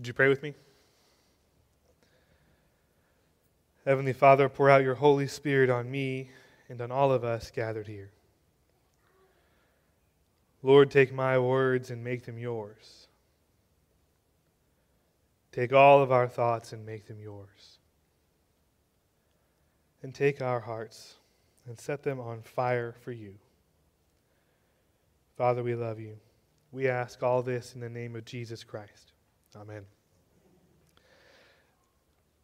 Would you pray with me? Heavenly Father, pour out your Holy Spirit on me and on all of us gathered here. Lord, take my words and make them yours. Take all of our thoughts and make them yours. And take our hearts and set them on fire for you. Father, we love you. We ask all this in the name of Jesus Christ. Amen.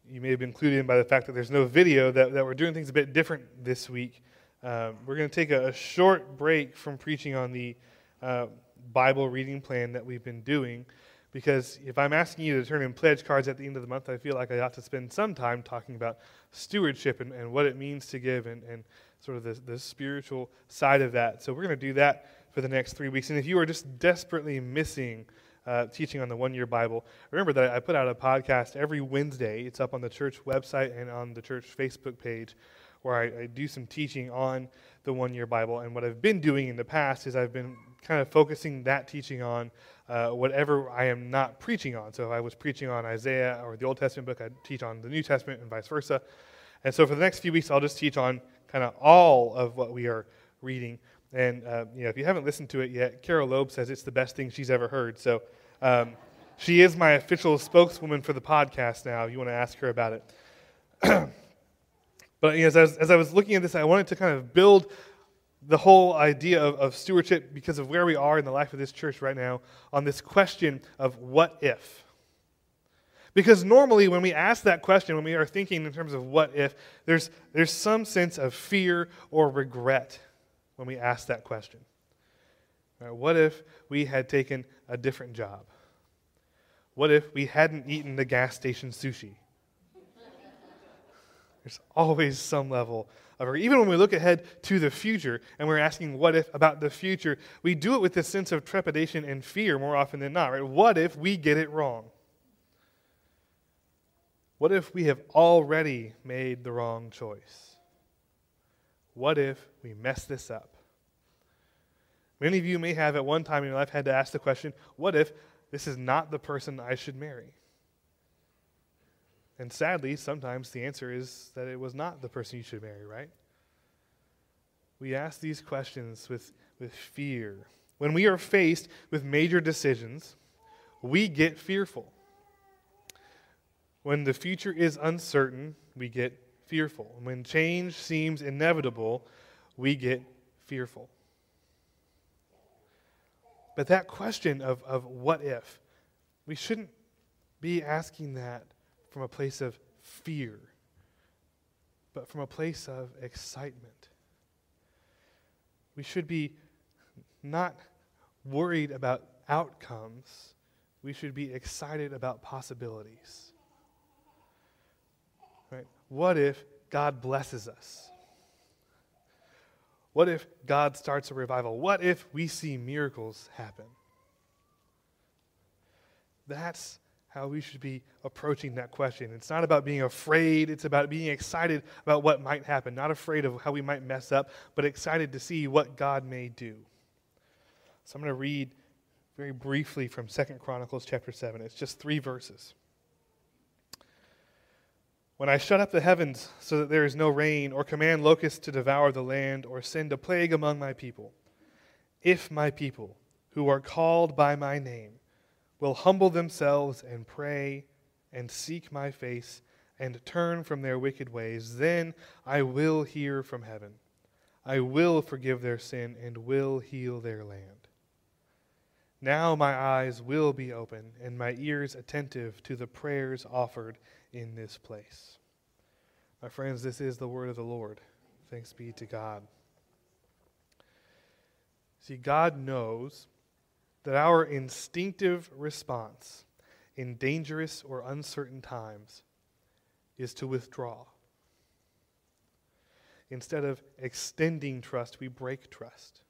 You may have been clued in by the fact that there's no video, that, that we're doing things a bit different this week. Um, we're going to take a, a, short break from preaching on the uh, Bible reading plan that we've been doing because if I'm asking you to turn in pledge cards at the end of the month, I feel like I ought to spend some time talking about stewardship and, and what it means to give and, and sort of the, the spiritual side of that. So we're going to do that for the next three weeks. And if you are just desperately missing uh, teaching on the one year Bible, remember that I put out a podcast every Wednesday. It's up on the church website and on the church Facebook page where I, I do some teaching on the one year Bible. And what I've been doing in the past is I've been kind of focusing that teaching on uh, whatever I am not preaching on. So if I was preaching on Isaiah or the Old Testament book, I'd teach on the New Testament and vice versa. And so for the next few weeks, I'll just teach on kind of all of what we are reading. And uh, you know, if you haven't listened to it yet, Carol Loeb says it's the best thing she's ever heard. So um, she is my official spokeswoman for the podcast now. If you want to ask her about it. but you know, as, I was, as I was looking at this, I wanted to kind of build the whole idea of, of stewardship because of where we are in the life of this church right now on this question of what if. Because normally, when we ask that question, when we are thinking in terms of what if, there's, there's some sense of fear or regret when we ask that question. Right, what if we had taken a different job? What if we hadn't eaten the gas station sushi? There's always some level of, even when we look ahead to the future and we're asking what if about the future, we do it with this sense of trepidation and fear more often than not, right? What if we get it wrong? What if we have already made the wrong choice? What if we mess this up? Many of you may have at one time in your life had to ask the question what if this is not the person I should marry? And sadly, sometimes the answer is that it was not the person you should marry, right? We ask these questions with, with fear. When we are faced with major decisions, we get fearful. When the future is uncertain, we get fearful. When change seems inevitable, we get fearful. But that question of, of what if, we shouldn't be asking that from a place of fear, but from a place of excitement. We should be not worried about outcomes, we should be excited about possibilities. Right? What if God blesses us? What if God starts a revival? What if we see miracles happen? That's how we should be approaching that question. It's not about being afraid, it's about being excited about what might happen, not afraid of how we might mess up, but excited to see what God may do. So I'm going to read very briefly from Second Chronicles chapter 7. It's just 3 verses. When I shut up the heavens so that there is no rain, or command locusts to devour the land, or send a plague among my people, if my people, who are called by my name, will humble themselves and pray and seek my face and turn from their wicked ways, then I will hear from heaven. I will forgive their sin and will heal their land. Now my eyes will be open and my ears attentive to the prayers offered in this place. My friends, this is the word of the Lord. Thanks be to God. See, God knows that our instinctive response in dangerous or uncertain times is to withdraw. Instead of extending trust, we break trust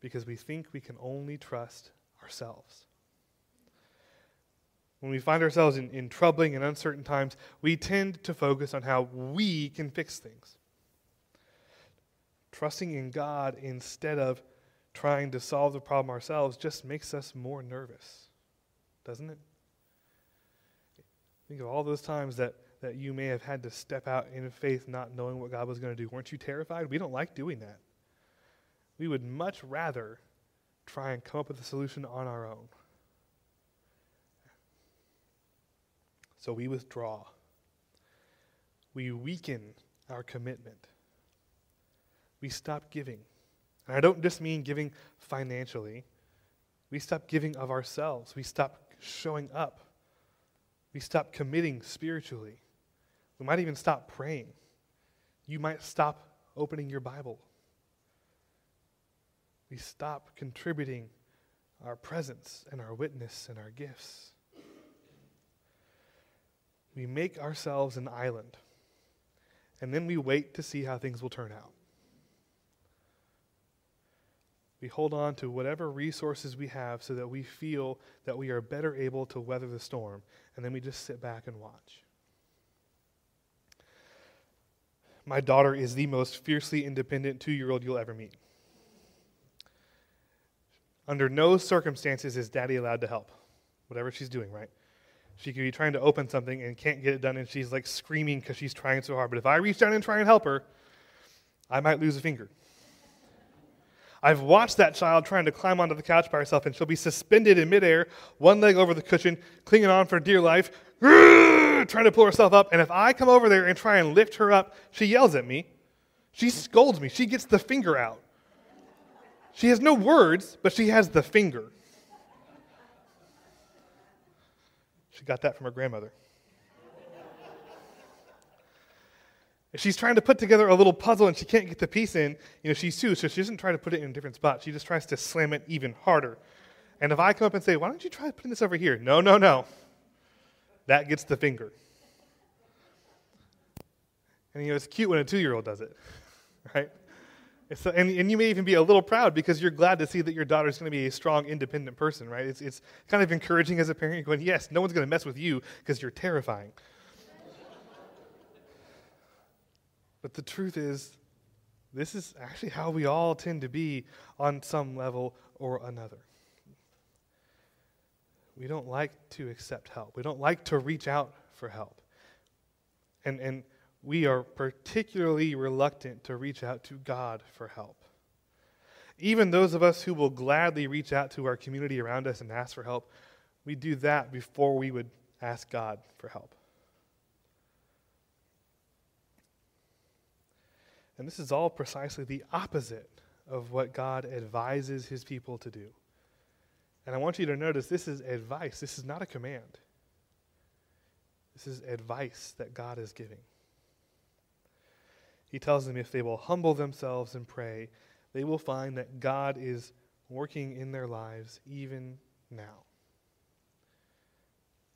because we think we can only trust ourselves. When we find ourselves in, in troubling and uncertain times, we tend to focus on how we can fix things. Trusting in God instead of trying to solve the problem ourselves just makes us more nervous. doesn't it? Think of all those times that, that you may have had to step out in faith not knowing what God was going to do. Weren't you terrified? We don't like doing that. We would much rather try and come up with a solution on our own. So we withdraw. We weaken our commitment. We stop giving. And I don't just mean giving financially. We stop giving of ourselves. We stop showing up. We stop committing spiritually. We might even stop praying. You might stop opening your Bible. We stop contributing our presence and our witness and our gifts. We make ourselves an island, and then we wait to see how things will turn out. We hold on to whatever resources we have so that we feel that we are better able to weather the storm, and then we just sit back and watch. My daughter is the most fiercely independent two year old you'll ever meet. Under no circumstances is daddy allowed to help, whatever she's doing, right? She could be trying to open something and can't get it done, and she's like screaming because she's trying so hard. But if I reach down and try and help her, I might lose a finger. I've watched that child trying to climb onto the couch by herself, and she'll be suspended in midair, one leg over the cushion, clinging on for dear life, trying to pull herself up. And if I come over there and try and lift her up, she yells at me. She scolds me. She gets the finger out. She has no words, but she has the finger. She got that from her grandmother. She's trying to put together a little puzzle and she can't get the piece in, you know, she's two, so she doesn't try to put it in a different spot. She just tries to slam it even harder. And if I come up and say, why don't you try putting this over here? No, no, no. That gets the finger. And you know, it's cute when a two year old does it, right? And, and you may even be a little proud because you're glad to see that your daughter's going to be a strong, independent person, right? It's, it's kind of encouraging as a parent, going, yes, no one's going to mess with you because you're terrifying. But the truth is, this is actually how we all tend to be on some level or another. We don't like to accept help. We don't like to reach out for help. And, and we are particularly reluctant to reach out to God for help. Even those of us who will gladly reach out to our community around us and ask for help, we do that before we would ask God for help. And this is all precisely the opposite of what God advises his people to do. And I want you to notice this is advice, this is not a command. This is advice that God is giving. He tells them if they will humble themselves and pray, they will find that God is working in their lives even now.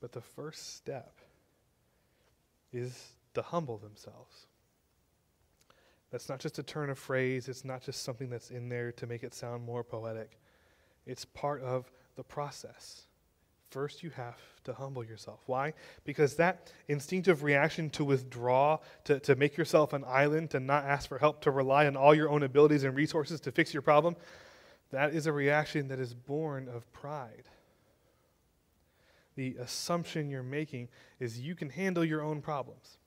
But the first step is to humble themselves. That's not just a turn of phrase, it's not just something that's in there to make it sound more poetic. It's part of the process. First, you have to humble yourself. Why? Because that instinctive reaction to withdraw, to, to make yourself an island, to not ask for help, to rely on all your own abilities and resources to fix your problem, that is a reaction that is born of pride. The assumption you're making is you can handle your own problems.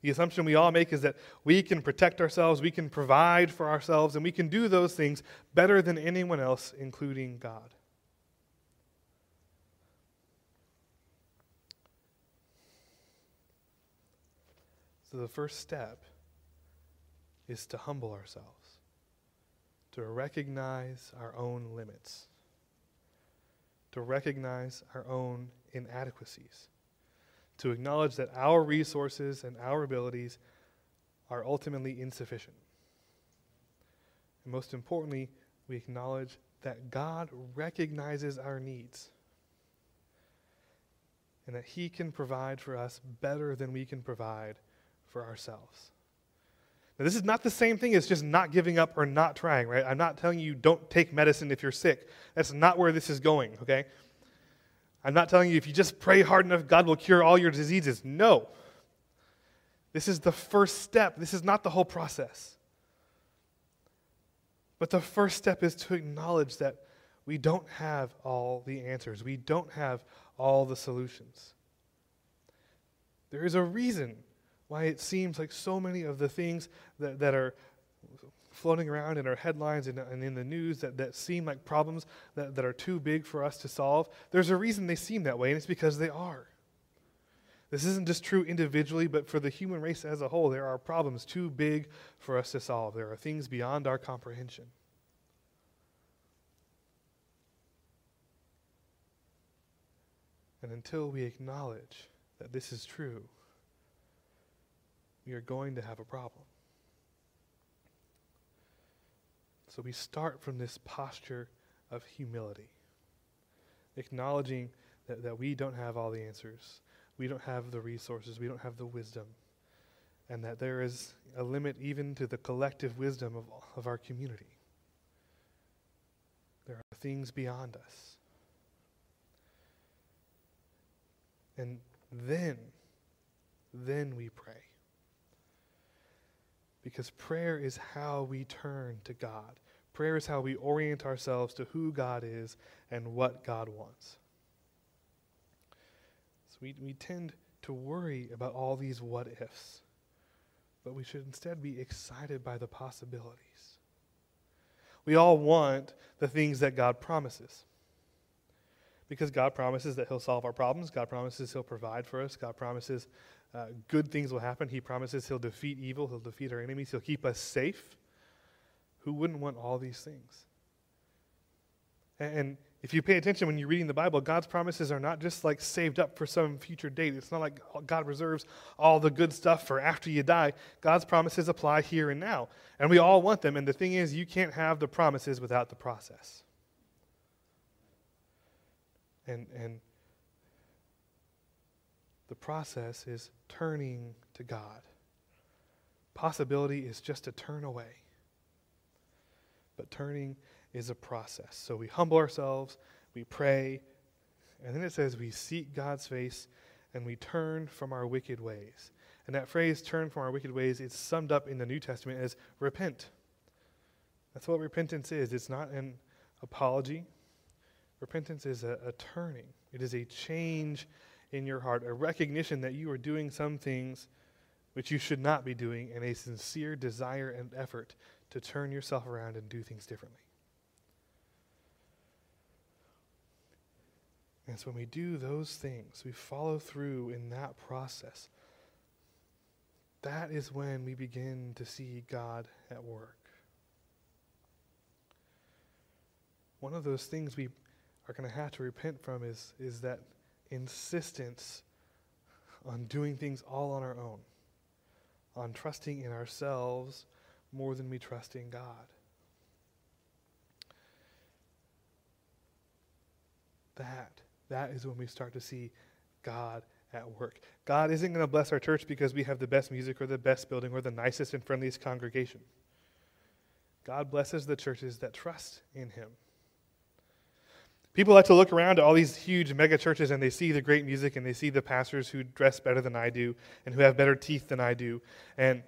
The assumption we all make is that we can protect ourselves, we can provide for ourselves, and we can do those things better than anyone else, including God. So the first step is to humble ourselves, to recognize our own limits, to recognize our own inadequacies to acknowledge that our resources and our abilities are ultimately insufficient. And most importantly, we acknowledge that God recognizes our needs and that He can provide for us better than we can provide for ourselves. Now, this is not the same thing as just not giving up or not trying, right? I'm not telling you don't take medicine if you're sick. That's not where this is going, okay? I'm not telling you if you just pray hard enough, God will cure all your diseases. No. This is the first step. This is not the whole process. But the first step is to acknowledge that We don't have all the answers, we don't have all the solutions. There is a reason why it seems like so many of the things that, that are floating around in our headlines and, and in the news that, that seem like problems that, that are too big for us to solve, there's a reason they seem that way, and it's because they are. This isn't just true individually, but for the human race as a whole. There are problems too big for us to solve. There are things beyond our comprehension. And until we acknowledge that this is true, we are going to have a problem. So we start from this posture of humility, acknowledging that, that we don't have all the answers, we don't have the resources, we don't have the wisdom, and that there is a limit even to the collective wisdom of, of our community. There are things beyond us. And then, then we pray. Because prayer is how we turn to God. Prayer is how we orient ourselves to who God is and what God wants. So we, we tend to worry about all these what ifs, but we should instead be excited by the possibilities. We all want the things that God promises. Because God promises that He'll solve our problems. God promises He'll provide for us. God promises uh, good things will happen. He promises He'll defeat evil. He'll defeat our enemies. He'll keep us safe. Who wouldn't want all these things? And, and if you pay attention when you're reading the Bible, God's promises are not just like saved up for some future date. It's not like God reserves all the good stuff for after you die. God's promises apply here and now. And we all want them. And the thing is, you can't have the promises without the process. And, and the process is turning to God. Possibility is just to turn away. But turning is a process. So we humble ourselves, we pray, and then it says we seek God's face and we turn from our wicked ways. And that phrase, turn from our wicked ways, is summed up in the New Testament as repent. That's what repentance is. It's not an apology, Repentance is a, a turning, it is a change in your heart, a recognition that you are doing some things which you should not be doing, and a sincere desire and effort to turn yourself around and do things differently. And so when we do those things, we follow through in that process, that is when we begin to see God at work. One of those things we are going to have to repent from is, is that insistence on doing things all on our own, on trusting in ourselves more than we trust in God. That, that is when we start to see God at work. God isn't going to bless our church because we have the best music or the best building or the nicest and friendliest congregation. God blesses the churches that trust in Him. People like to look around at all these huge mega churches and they see the great music and they see the pastors who dress better than I do and who have better teeth than I do and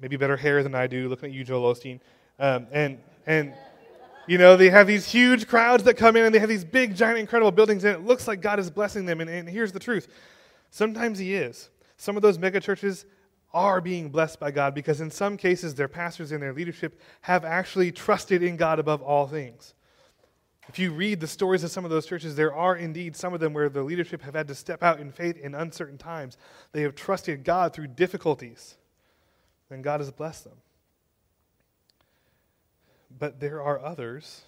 maybe better hair than I do, looking at you, Joel Osteen. Um, and, and, you know, they have these huge crowds that come in and they have these big, giant, incredible buildings and it looks like God is blessing them. And, and here's the truth sometimes He is. Some of those mega churches are being blessed by God because in some cases their pastors and their leadership have actually trusted in God above all things. If you read the stories of some of those churches, there are indeed some of them where the leadership have had to step out in faith in uncertain times. They have trusted God through difficulties, and God has blessed them. But there are others,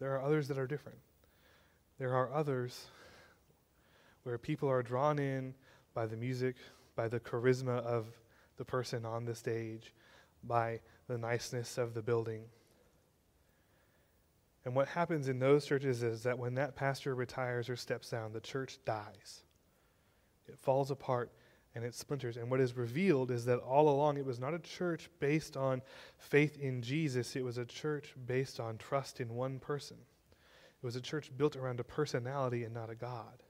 there are others that are different. There are others where people are drawn in by the music, by the charisma of the person on the stage, by the niceness of the building and what happens in those churches is that when that pastor retires or steps down, the church dies. It falls apart and it splinters. And what is revealed is that all along it was not a church based on faith in Jesus, it was a church based on trust in one person. It was a church built around a personality and not a God.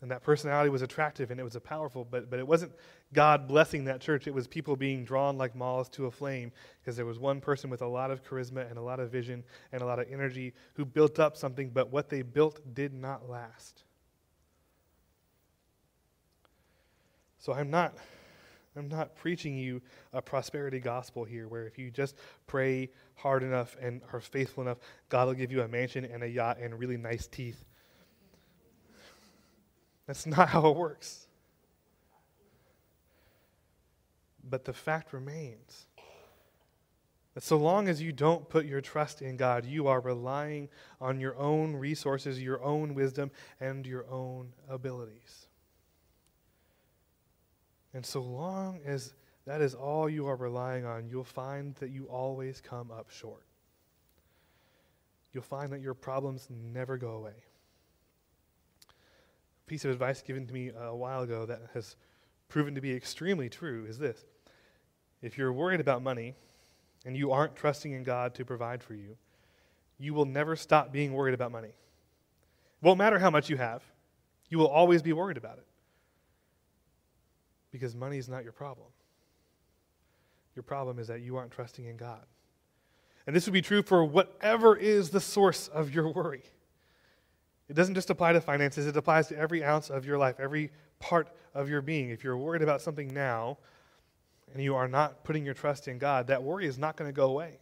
And that personality was attractive and it was a powerful, but, but it wasn't God blessing that church. It was people being drawn like moths to a flame because there was one person with a lot of charisma and a lot of vision and a lot of energy who built up something, but what they built did not last. So I'm not I'm not preaching you a prosperity gospel here where if you just pray hard enough and are faithful enough, God will give you a mansion and a yacht and really nice teeth. That's not how it works. But the fact remains that so long as you don't put your trust in God, you are relying on your own resources, your own wisdom, and your own abilities. And so long as that is all you are relying on, you'll find that you always come up short. You'll find that your problems never go away. Piece of advice given to me a while ago that has proven to be extremely true is this if you're worried about money and you aren't trusting in God to provide for you, you will never stop being worried about money. It won't matter how much you have, you will always be worried about it because money is not your problem. Your problem is that you aren't trusting in God. And this would be true for whatever is the source of your worry. It doesn't just apply to finances, it applies to every ounce of your life, every part of your being. If you're worried about something now and you are not putting your trust in God, that worry is not going to go away.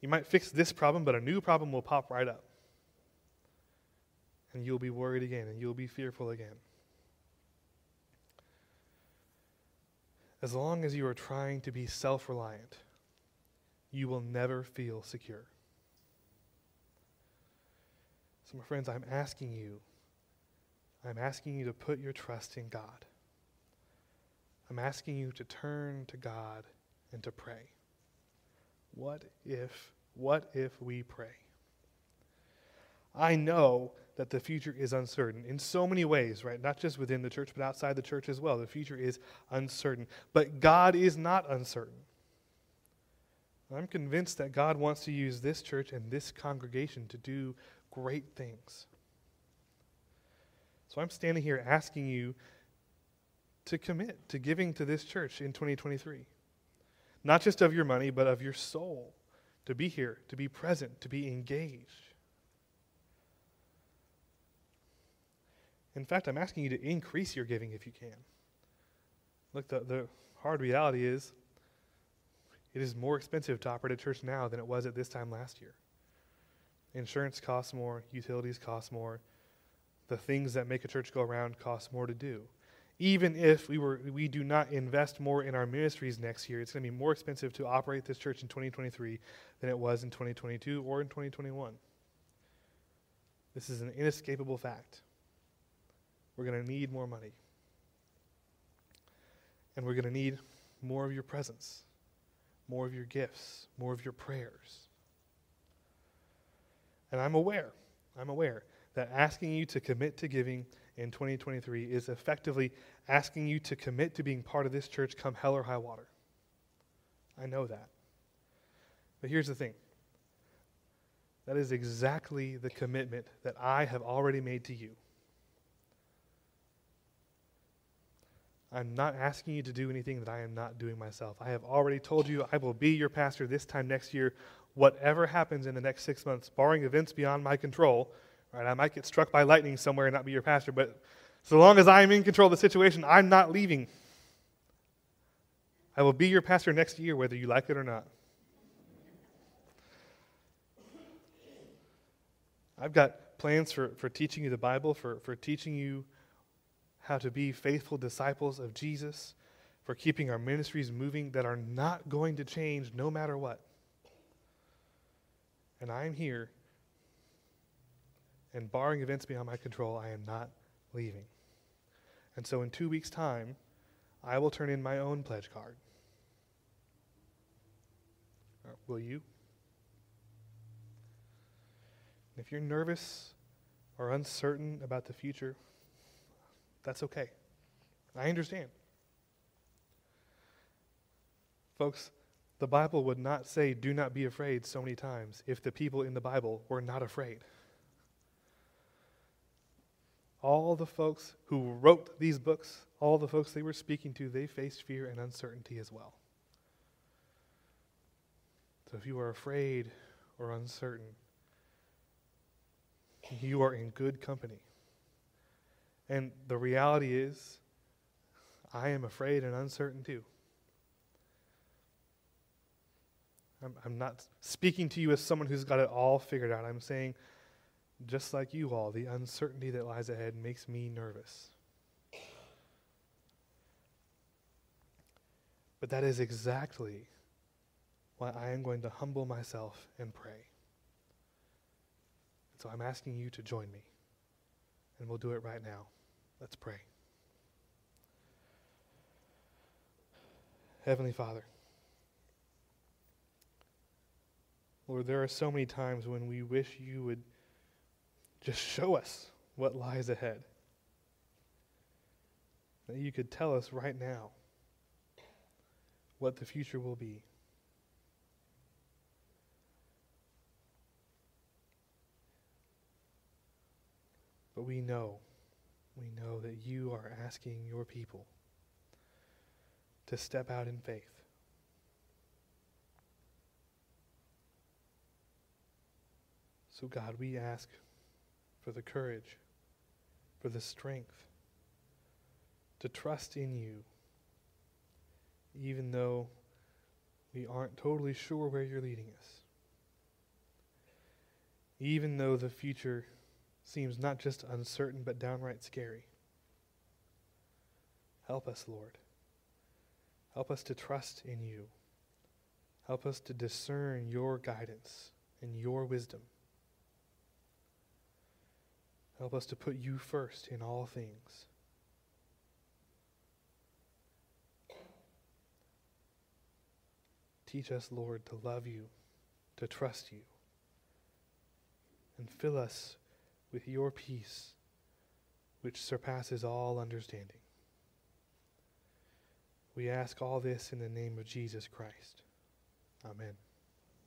You might fix this problem, but a new problem will pop right up. And you'll be worried again, and you'll be fearful again. As long as you are trying to be self reliant, you will never feel secure. So, my friends, I'm asking you, I'm asking you to put your trust in God. I'm asking you to turn to God and to pray. What if, what if we pray? I know that the future is uncertain in so many ways, right? Not just within the church, but outside the church as well. The future is uncertain. But God is not uncertain. I'm convinced that God wants to use this church and this congregation to do great things. So I'm standing here asking you to commit to giving to this church in 2023. Not just of your money, but of your soul. To be here, to be present, to be engaged. In fact, I'm asking you to increase your giving if you can. Look, the, the hard reality is it is more expensive to operate a church now than it was at this time last year. Insurance costs more, utilities cost more, the things that make a church go around cost more to do. Even if we, were, we do not invest more in our ministries next year, it's going to be more expensive to operate this church in 2023 than it was in 2022 or in 2021. This is an inescapable fact. We're going to need more money. And we're going to need more of your presence, more of your gifts, more of your prayers. And I'm aware, I'm aware that asking you to commit to giving in 2023 is effectively asking you to commit to being part of this church come hell or high water. I know that. But here's the thing that is exactly the commitment that I have already made to you. I'm not asking you to do anything that I am not doing myself. I have already told you I will be your pastor this time next year. Whatever happens in the next six months, barring events beyond my control, right? I might get struck by lightning somewhere and not be your pastor, but so long as I'm in control of the situation, I'm not leaving. I will be your pastor next year, whether you like it or not. I've got plans for, for teaching you the Bible, for, for teaching you how to be faithful disciples of Jesus, for keeping our ministries moving that are not going to change no matter what. And I am here, and barring events beyond my control, I am not leaving. And so in two weeks' time, I will turn in my own pledge card. Uh, will you? If you're nervous or uncertain about the future, that's okay. I understand. Folks, the Bible would not say, do not be afraid so many times if the people in the Bible were not afraid. all the folks who wrote these books, all the folks they were speaking to, they faced fear and uncertainty as well. So if you are afraid or uncertain, you are in good company. And the reality is, I am afraid and uncertain too. I'm, I'm not speaking to you as someone who's got it all figured out. I'm saying, just like you all, the uncertainty that lies ahead makes me nervous. But that is exactly why I am going to humble myself and pray. And So I'm asking you to join me. And we'll do it right now. Let's pray. Heavenly Father, Lord, there are so many times when we wish you would just show us what lies ahead. That you could tell us right now what the future will be. But we know, we know that you are asking your people to step out in faith. So, God, we ask for the courage, for the strength to trust in you, even though we aren't totally sure where you're leading us. Even though the future seems not just uncertain, but downright scary. Help us, Lord. Help us to trust in you. Help us to discern your guidance and your wisdom. Help us to put you first in all things. Teach us, Lord, to love you, to trust you, and fill us with your peace, which surpasses all understanding. We ask all this in the name of Jesus Christ. Amen.